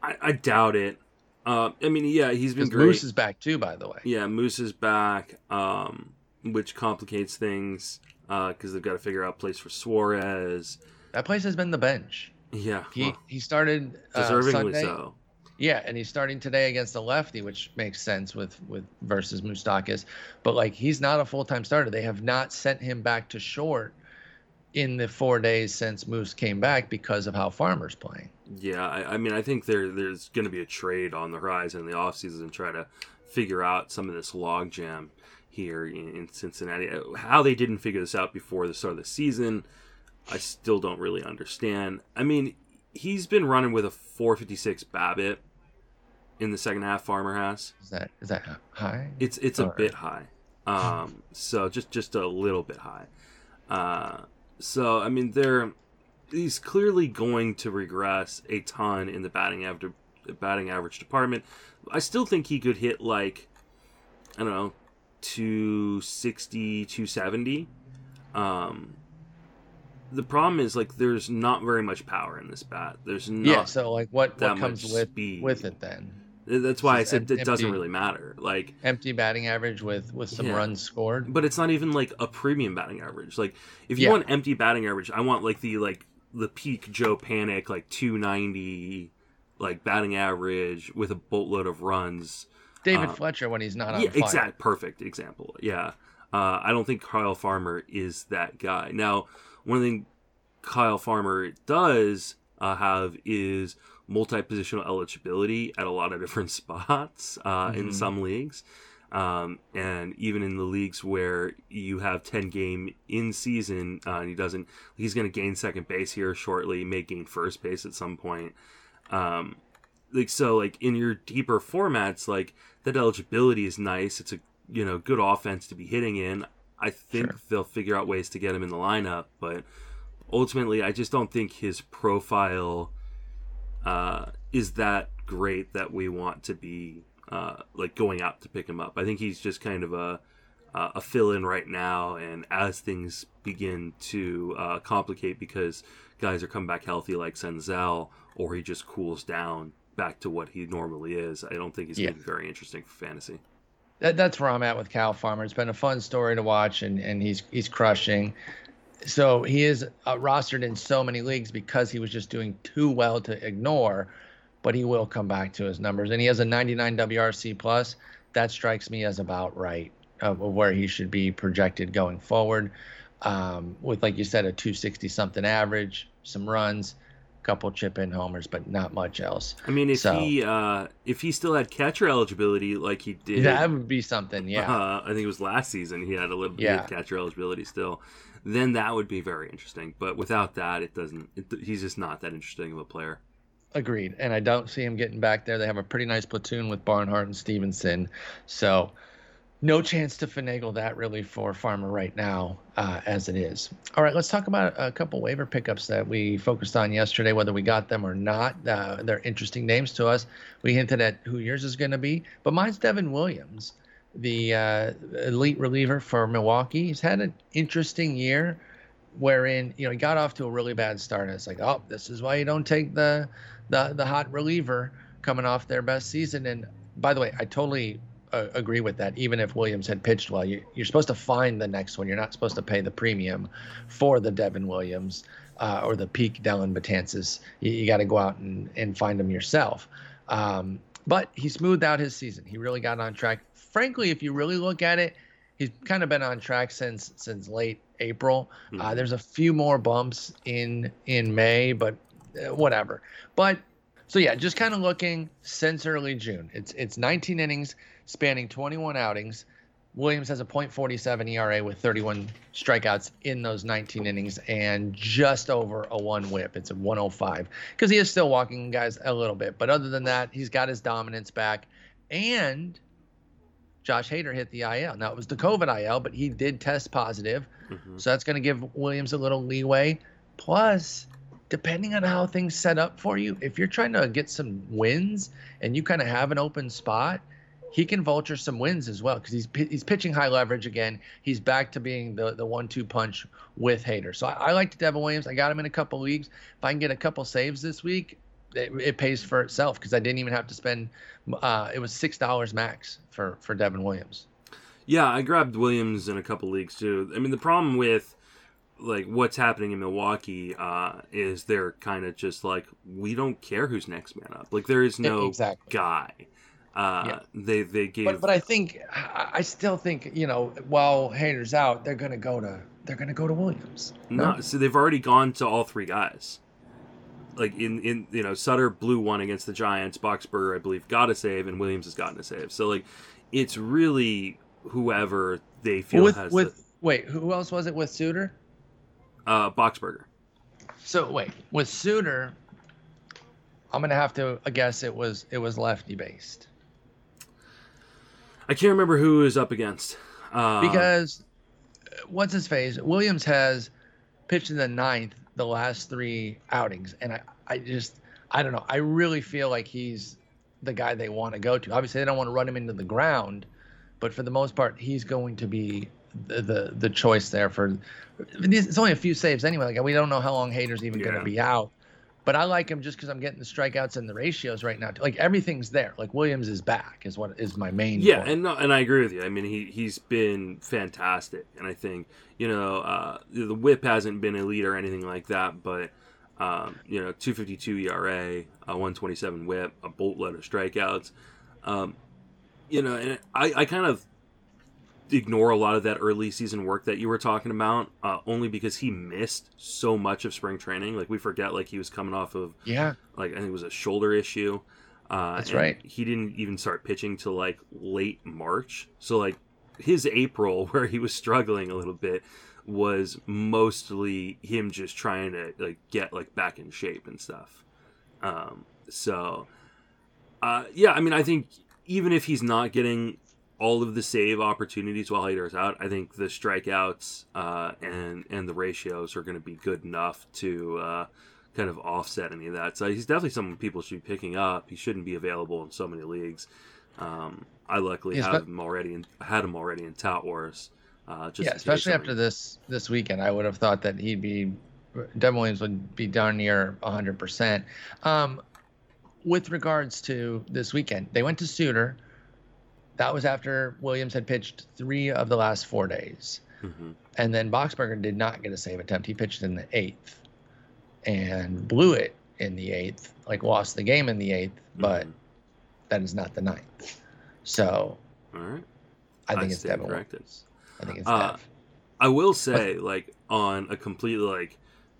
I, I doubt it. Uh, I mean, yeah, he's been great. Moose is back too, by the way. Yeah, Moose is back, um, which complicates things because they've got to figure out a place for Suarez. That place has been the bench. Yeah, He well, he started uh, deservingly Sunday. so. Yeah, and he's starting today against the lefty, which makes sense with with versus Moustakas. But like he's not a full time starter. They have not sent him back to short in the four days since Moose came back because of how Farmer's playing. Yeah, I, I mean, I think there there's going to be a trade on the horizon in the offseason and try to figure out some of this logjam here in, in Cincinnati. How they didn't figure this out before the start of the season, I still don't really understand. I mean, he's been running with a 456 BABIP in the second half. Farmer has. Is that is that high? It's it's a bit high. Um, so just just a little bit high. Uh, so I mean, they're he's clearly going to regress a ton in the batting average batting average department. I still think he could hit like I don't know 260 270 um the problem is like there's not very much power in this bat. There's not yeah so like what what comes with speed. with it then? That's why i said em- it doesn't really matter. Like empty batting average with with some Yeah. runs scored? But it's not even like a premium batting average. Like if you Yeah. want empty batting average i want like the like the peak joe panik like 290 like batting average with a boatload of runs david uh, fletcher when he's not on yeah fire. exact perfect example yeah uh, i don't think kyle farmer is that guy now one thing kyle farmer does uh, have is multi-positional eligibility at a lot of different spots uh, in Mhm. some leagues um, and even in the leagues where you have 10 game in season uh, and he doesn't he's going to gain second base here shortly may gain first base at some point um, like so like in your deeper formats like that eligibility is nice. It's a you know good offense to be hitting in. I think Sure. they'll figure out ways to get him in the lineup but ultimately i just don't think his profile uh, is that great that we want to be uh, like going out to pick him up. I think he's just kind of a uh, a fill in right now and as things begin to uh, complicate because guys are coming back healthy like senzel or he just cools down back to what he normally is i don't think he's Yeah. going to be very interesting for fantasy that, that's where I'm at with Kyle Farmer. It's been a fun story to watch, and, and he's he's crushing. So he is uh, rostered in so many leagues because he was just doing too well to ignore, but he will come back to his numbers, and he has a 99 WRC plus. That strikes me as about right of, of where he should be projected going forward, um, with like you said a 260 something average, some runs, couple chip in homers, but not much else. i mean if So- he uh, if he still had catcher eligibility like he did That would be something, yeah. Uh, I think it was last season he had a little bit Yeah. of catcher eligibility still. Then that would be very interesting. But without that, it doesn't. It, he's just not that interesting of a player. Agreed. And I don't see him getting back there. They have a pretty nice platoon with Barnhart and Stephenson. So no chance to finagle that really for Farmer right now uh, as it is. All right, let's talk about a couple waiver pickups that we focused on yesterday, whether we got them or not. Uh, they're interesting names to us. We hinted at who yours is going to be, but mine's Devin Williams, the uh, elite reliever for Milwaukee. He's had an interesting year wherein you know he got off to a really bad start and it's like oh this is why you don't take the the the hot reliever coming off their best season and by the way i totally uh, agree with that even if williams had pitched well you, you're supposed to find the next one you're not supposed to pay the premium for the devin williams uh, or the peak Dellin Betances. You, you got to go out and, and find them yourself. Um, but he smoothed out his season. He really got on track. Frankly, if you really look at it, he's kind of been on track since since late April. Uh, Mhm. there's a few more bumps in in May, but uh, whatever. But so yeah, just kind of looking since early June. It's it's 19 innings spanning 21 outings. Williams has a .47 ERA with 31 strikeouts in those 19 innings and just over a one WHIP. It's a 105 because he is still walking guys a little bit, but other than that, he's got his dominance back. And Josh Hader hit the IL. Now it was the COVID IL, but he did test positive. Mhm. So that's going to give Williams a little leeway. Plus, depending on how things set up for you, if you're trying to get some wins and you kind of have an open spot, he can vulture some wins as well because he's he's pitching high leverage again. He's back to being the the one two punch with Hader. So I, I like Devin Williams. I got him in a couple leagues. If I can get a couple saves this week, it, it pays for itself because I didn't even have to spend. Uh, it was six dollars max for for Devin Williams. Yeah, I grabbed Williams in a couple leagues too. I mean, the problem with like what's happening in Milwaukee uh, is they're kind of just like we don't care who's next man up. Like there is no exactly. guy. Uh, Yeah. They they gave But but I think I still think you know while Hader's out, they're gonna go to they're gonna go to Williams. no. So they've already gone to all three guys. Like in in you know Suter blew one against the Giants. Boxberger I believe got a save, and Williams has gotten a save. So like it's really whoever they feel with has with wait, who else was it with Suter? the, uh, Boxberger. So wait, with Suter, I'm gonna have to I guess it was it was lefty based I can't remember who he up against. Uh, because what's his face Williams has pitched in the ninth the last three outings, and I, I just, I don't know. I really feel like he's the guy they want to go to. Obviously, they don't want to run him into the ground, but for the most part, he's going to be the the, the choice there for. It's only a few saves anyway. Like we don't know how long Hader's even going to be out. But I like him just because I'm getting the strikeouts and the ratios right now. Like everything's there. Like Williams is back is what is my main. Yeah, point. and no, and I agree with you. I mean, he he's been fantastic, and I think you know uh, the WHIP hasn't been elite or anything like that, but um, you know, two fifty two ERA, a one twenty seven WHIP, a boatload of strikeouts. Um, you know, and I I kind of ignore a lot of that early season work that you were talking about, uh, only because he missed so much of spring training. Like we forget, like he was coming off of yeah, like I think it was a shoulder issue. Uh, That's right. He didn't even start pitching till like late March. So like his April, where he was struggling a little bit, was mostly him just trying to like get like back in shape and stuff. Um, so uh, yeah, I mean, I think even if he's not getting all of the save opportunities while Hader is out, I think the strikeouts uh, and and the ratios are going to be good enough to uh, kind of offset any of that. So he's definitely someone people should be picking up. He shouldn't be available in so many leagues. Um, I luckily Yeah, have him already in, had him already in Tout Wars. Uh, just yeah. Especially after this this weekend, I would have thought that he'd be Devin Williams would be darn near 100. percent Um, with regards to this weekend, they went to Suter. That was after Williams had pitched three of the last four days. Mhm. And then Boxberger did not get a save attempt. He pitched in the eighth and blew it in the eighth, like lost the game in the eighth, but Mhm. that is not the ninth. So all right. I think I it's Devin corrected. I think it's Uh, Dev. I will say, like, on a completely like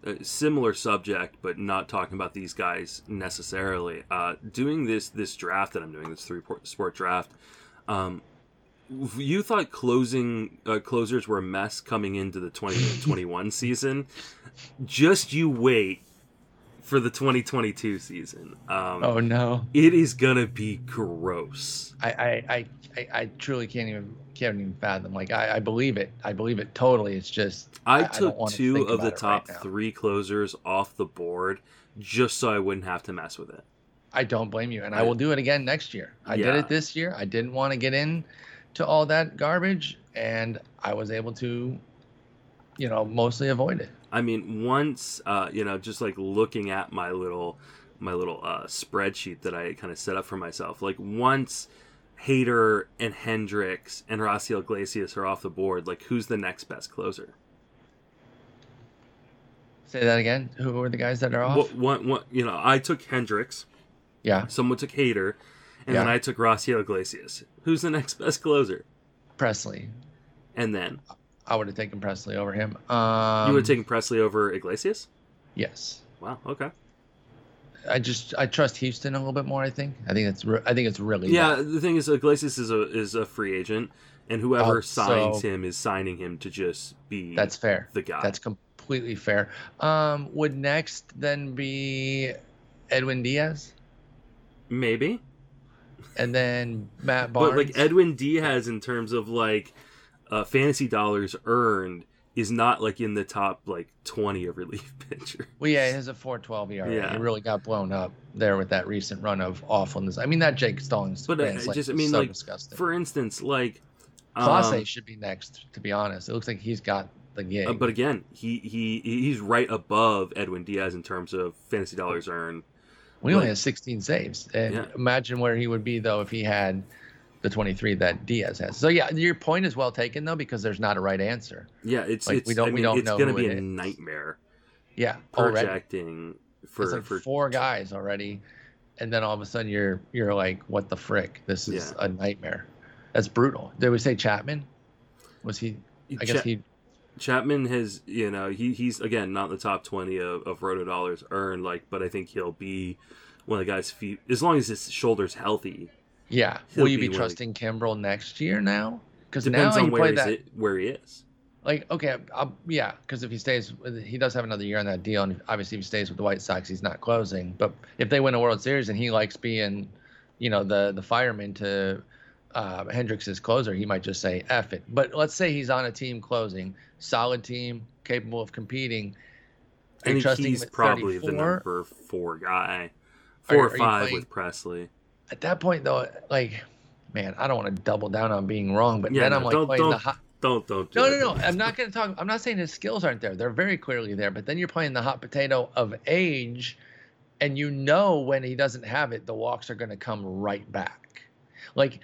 uh, similar subject, but not talking about these guys necessarily. Uh, doing this this draft that I'm doing, this three sport draft. Um, you thought closing uh, closers were a mess coming into the 2021 season. Just you wait for the 2022 season. Um, Oh no. It is gonna be gross. I, I, I, I, truly can't even can't even fathom. Like I, I believe it. I believe it totally. It's just I, I took two of the top right three closers off the board just so I wouldn't have to mess with it. I don't blame you, and I will do it again next year. I did it this year. I didn't want to get in to all that garbage, and I was able to, you know, mostly avoid it. I mean, once uh, you know, just like looking at my little my little uh, spreadsheet that I kind of set up for myself. Like once Hader and Hendriks and Raisel Iglesias are off the board, like who's the next best closer? Say that again. Who are the guys that are off? What, what, what, you know, I took Hendriks, yeah, someone took Hader, and then I took Raisel Iglesias. Who's the next best closer? Pressly. And then I would have taken Pressly over him. Um, you would have taken Pressly over Iglesias. yes. Wow. Okay. I just I trust Houston a little bit more. I think. I think it's re- I think it's really Yeah, bad. the thing is, Iglesias is a is a free agent, and whoever Oh, signs so- him is signing him to just be That's fair. the guy. That's completely fair. Um, would next then be Edwin Diaz, maybe, and then Matt Barnes. but like Edwin Diaz in terms of like uh, fantasy dollars earned is not like in the top like twenty of relief pitcher. Well, yeah, he has a 4.12 ERA. Yeah. He really got blown up there with that recent run of awfulness. I mean, that Jake Stallings. But, uh, grand slam just- I mean, so like, disgusting. For instance, like Clase um, should be next. To be honest, it looks like he's got the gig. uh, but again, he he he's right above Edwin Diaz in terms of fantasy dollars earned. We only had 16 saves, and Yeah. imagine where he would be though if he had the 23 that Diaz has. So yeah, your point is well taken though because there's not a right answer. Yeah, it's Like, it's we don't- I we don't it's know gonna be a is. nightmare Yeah, projecting It's for like for four guys already, and then all of a sudden you're you're like, what the frick? This is Yeah. a nightmare. That's brutal. Did we say Chapman? Was he? I guess he. Chapman has you know he he's again not in the top twenty of, of roto dollars earned like but I think he'll be one of the guys few, as long as his shoulders healthy Yeah. He'll you be be trusting Kimbrel next year now? Because now depends he on where that. it, where he is Like, okay, I'll, yeah, because if he stays, he does have another year on that deal, and obviously if he stays with the White Sox, he's not closing. But if they win a World Series and he likes being, you know, the the fireman to uh, Hendriks' closer, he might just say "eff it." But let's say he's on a team closing, solid team, capable of competing. Think he's probably the number four guy, four or are you five with Pressly. At that point, though, like, man, I don't want to double down on being wrong, but Yeah, then no, I'm like don't- playing don't hot. Don't don't. Do No, no, no. I'm not going to talk. I'm not saying his skills aren't there. They're very clearly there. But then you're playing the hot potato of age, and you know when he doesn't have it, the walks are going to come right back. Like.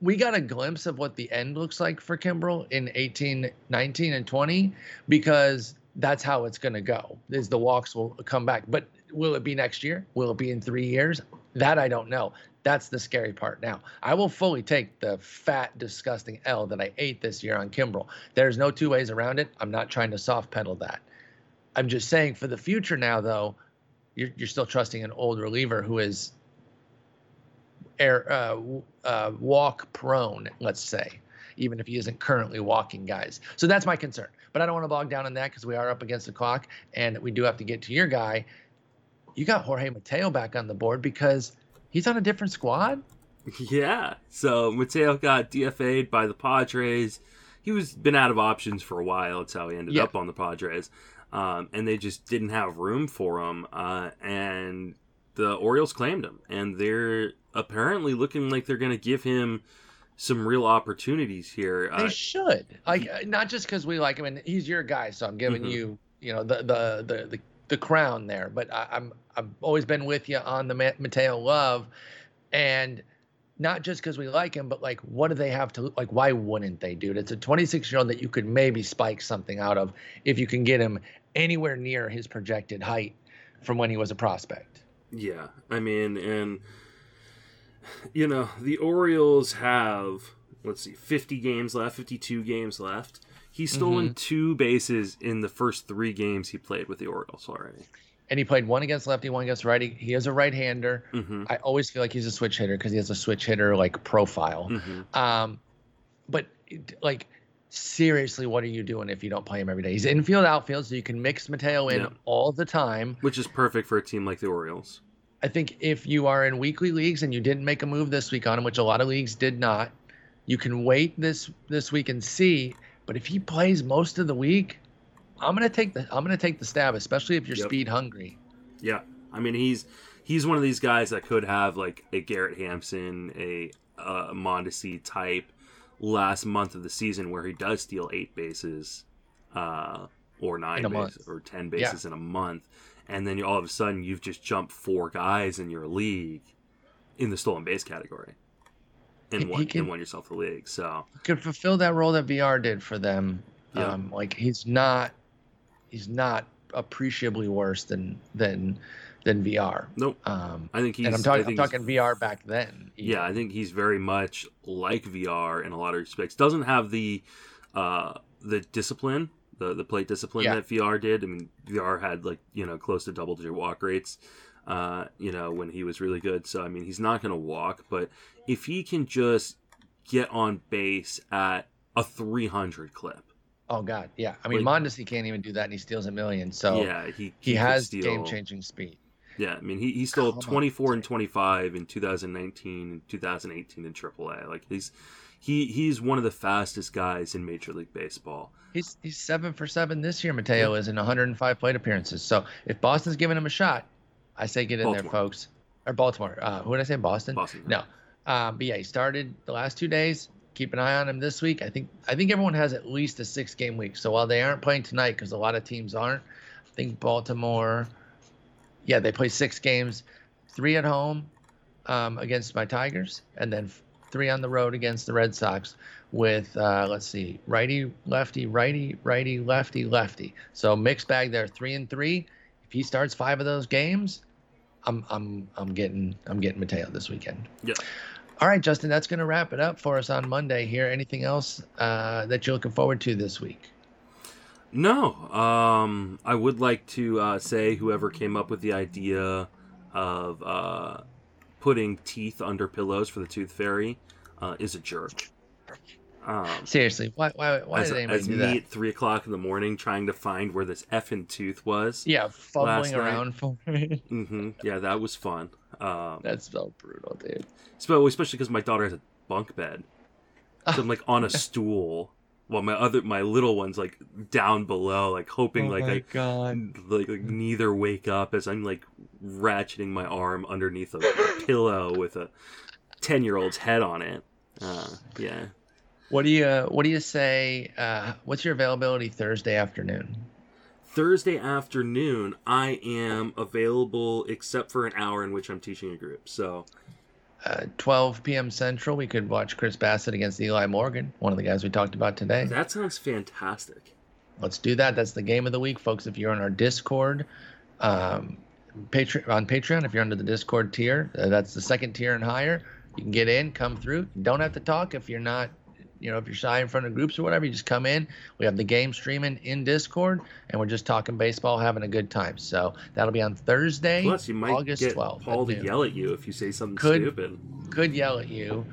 We got a glimpse of what the end looks like for Kimbrel in 18, 19, and 20 because that's how it's going to go. Is the walks will come back. But will it be next year? Will it be in three years? That I don't know. That's the scary part. Now, I will fully take the fat, disgusting L that I ate this year on Kimbrel. There's no two ways around it. I'm not trying to soft pedal that. I'm just saying for the future now, though, you're, you're still trusting an old reliever who is air uh, uh, walk prone, let's say, even if he isn't currently walking guys. So that's my concern. But I don't want to bog down on that because we are up against the clock and we do have to get to your guy. You got Jorge Mateo back on the board because he's on a different squad. Yeah. So Mateo got DFA'd by the Padres. He was been out of options for a while. That's how he ended Yeah. up on the Padres. Um, and they just didn't have room for him. Uh, and the Orioles claimed him, and they're apparently looking like they're going to give him some real opportunities here. They Uh, should like uh, not just because we like him and he's your guy, so I'm giving Mhm. you you know the the the the, the crown there. But I, I'm I've always been with you on the Mateo love, and not just because we like him, but like what do they have to like? Why wouldn't they, dude? It's a 26 year old that you could maybe spike something out of if you can get him anywhere near his projected height from when he was a prospect. Yeah, I mean, and you know, the Orioles have let's see, 50 games left, 52 games left. He's stolen two bases in the first three games he played with the Orioles already. And he played one against lefty, one against righty. He is a right hander. hmm I always feel like he's a switch hitter because he has a switch hitter like profile. hmm Um, but like seriously, what are you doing if you don't play him every day? He's infield, outfield, so you can mix Mateo in Yeah. all the time. Which is perfect for a team like the Orioles. I think if you are in weekly leagues and you didn't make a move this week on him, which a lot of leagues did not, you can wait this this week and see. But if he plays most of the week, I'm gonna take the I'm gonna take the stab, especially if you're Yep. speed hungry. Yeah, I mean he's he's one of these guys that could have like a Garrett Hampson, a uh, Mondesi type last month of the season where he does steal eight bases, uh, or nine bases, or ten bases in a month, and then you, all of a sudden you've just jumped four guys in your league in the stolen base category, and won can- and won yourself the league. So Could fulfill that role that VR did for them. Yeah. Um, like he's not he's not appreciably worse than than than VR. nope, Um, I think he's. and I'm talking I'm talking VR back then. even. Yeah, I think he's very much like VR in a lot of respects. Doesn't have the uh, the discipline, the the plate discipline Yeah. that VR did. I mean, VR had like you know close to double digit walk rates. Uh, you know when he was really good. So I mean, he's not going to walk, but if he can just get on base at a 300 clip, Oh God, yeah. I mean, Like- Mondesi can't even do that, and he steals a million. So yeah, he he, could has game changing speed. Yeah, I mean, he, he stole Come on, 24 and 25 in 2019 and 2018 in AAA. Like he's he he's one of the fastest guys in Major League Baseball. He's he's seven for seven this year. Mateo is in 105 plate appearances. So if Boston's giving him a shot, I say get in there, folks. Or Baltimore. Uh, who did I say? Boston. Boston. No. Um, but yeah, he started the last two days. Keep an eye on him this week. I think I think everyone has at least a six game week. So while they aren't playing tonight, because a lot of teams aren't, I think Baltimore, yeah, they play six games, three at home um, against my Tigers, and then three on the road against the Red Sox. With uh, let's see, righty, lefty, righty, righty, lefty, lefty. So mixed bag there, three and three. If he starts five of those games, I'm I'm I'm getting I'm getting Mateo this weekend. Yeah. All right, Justin, that's going to wrap it up for us on Monday here. Anything else uh, that you're looking forward to this week? No, um, I would like to uh, say whoever came up with the idea of uh, putting teeth under pillows for the Tooth Fairy uh, is a jerk. Um, Seriously, why why why as did anybody as do me that? at three o'clock in the morning trying to find where this effing tooth was. Yeah, fumbling around for it. hmm Yeah, that was fun. Um, That's so brutal, dude. Especially because my daughter has a bunk bed. So I'm like on a stool while my other my little ones like down below, like hoping Oh like I God. like, like neither wake up as I'm like ratcheting my arm underneath a pillow with a ten year old's head on it. Uh, yeah. What do you What do you say? Uh, what's your availability Thursday afternoon? Thursday afternoon, I am available except for an hour in which I'm teaching a group. So Uh, 12 p.m. Central. We could watch Chris Bassitt against Eli Morgan, one of the guys we talked about today. that sounds fantastic. Let's do that. That's the game of the week, folks. If you're on our Discord, um, Patreon on Patreon, if you're under the Discord tier, uh, that's the second tier and higher. You can get in, come through. You don't have to talk if you're not, you know, if you're shy in front of groups or whatever. You just come in. We have the game streaming in Discord, and we're just talking baseball, having a good time. So that'll be on Thursday, Plus, you might August get 12th. Paul to yell at you if you say something Could- stupid. could yell at you.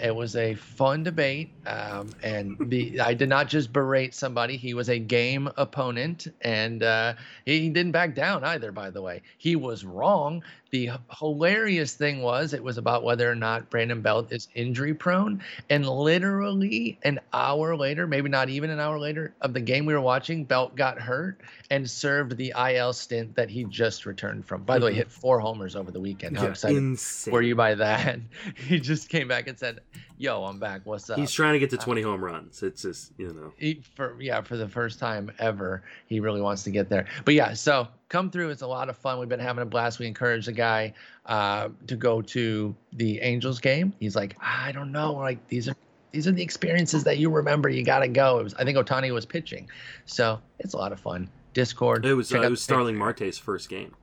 It was a fun debate, um, and the I did not just berate somebody. He was a game opponent, and uh, he, he didn't back down either. By the way, he was wrong. The hilarious thing was it was about whether or not Brandon Belt is injury prone, and literally an hour later, maybe not even an hour later, of the game we were watching, Belt got hurt and served the IL stint that he just returned from. By the way, Mhm. hit four homers over the weekend. How Yeah, excited insane. were you by that? He just came back and said, "Yo, I'm back. What's up?" He's trying to get to 20 home runs. It's just, you know. he, for yeah, for the first time ever, he really wants to get there. But yeah, so come through. It's a lot of fun. We've been having a blast. We encourage the guy uh, to go to the Angels game. He's like, I don't know, like these are these are the experiences that you remember. You got to go. It was, I think Ohtani was pitching, so it's a lot of fun. Discord. It was uh, it was Starling. Marte's first game.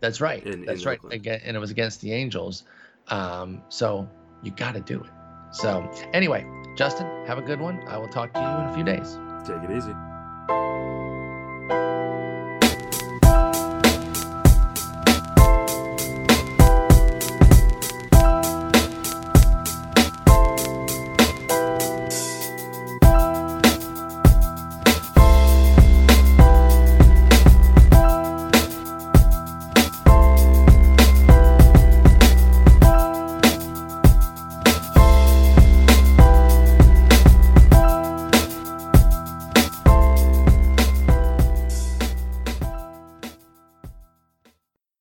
That's right. in- That's in right. Again, and it was against the Angels. Um, so you got to do it. So anyway, Justin, have a good one. I will talk to you in a few days. Take it easy.